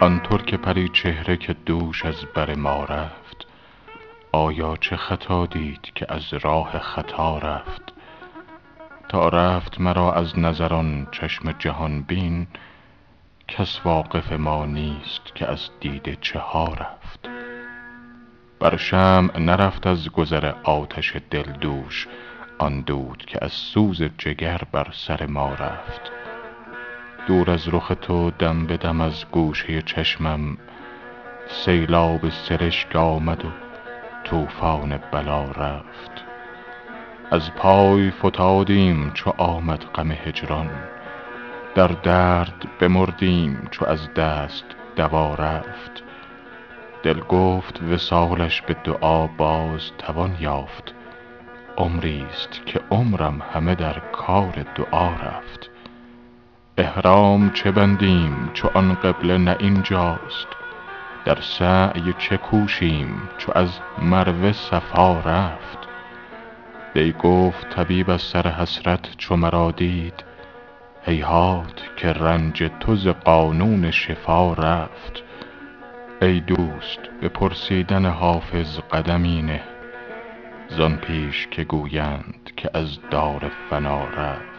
آن ترک پری چهره که دوش از بر ما رفت آیا چه خطا دید که از راه خطا رفت؟ تا رفت مرا از نظر آن چشم جهان بین کس واقف ما نیست که از دیده چه ها رفت. بر شمع نرفت از گذر آتش دل دوش آن دود که از سوز جگر بر سر ما رفت. دور از رخ تو دم به دم از گوشه چشمم سیلاب سرشک آمد و طوفان بلا رفت. از پای فتادیم چو آمد غم هجران. در درد بمردیم چو از دست دوا رفت. دل گفت وصالش به دعا باز توان یافت. عمریست که عمرم همه در کار دعا رفت. احرام چه بندیم چو آن قبله نه اینجاست؟ در سعی چه کوشیم چو از مروه صفا رفت؟ دی گفت طبیب از سر حسرت چو مرا دید هیهات که رنج تو ز قانون شفا رفت. ای دوست به پرسیدن حافظ قدمی نه زان پیش که گویند که از دار فنا رفت.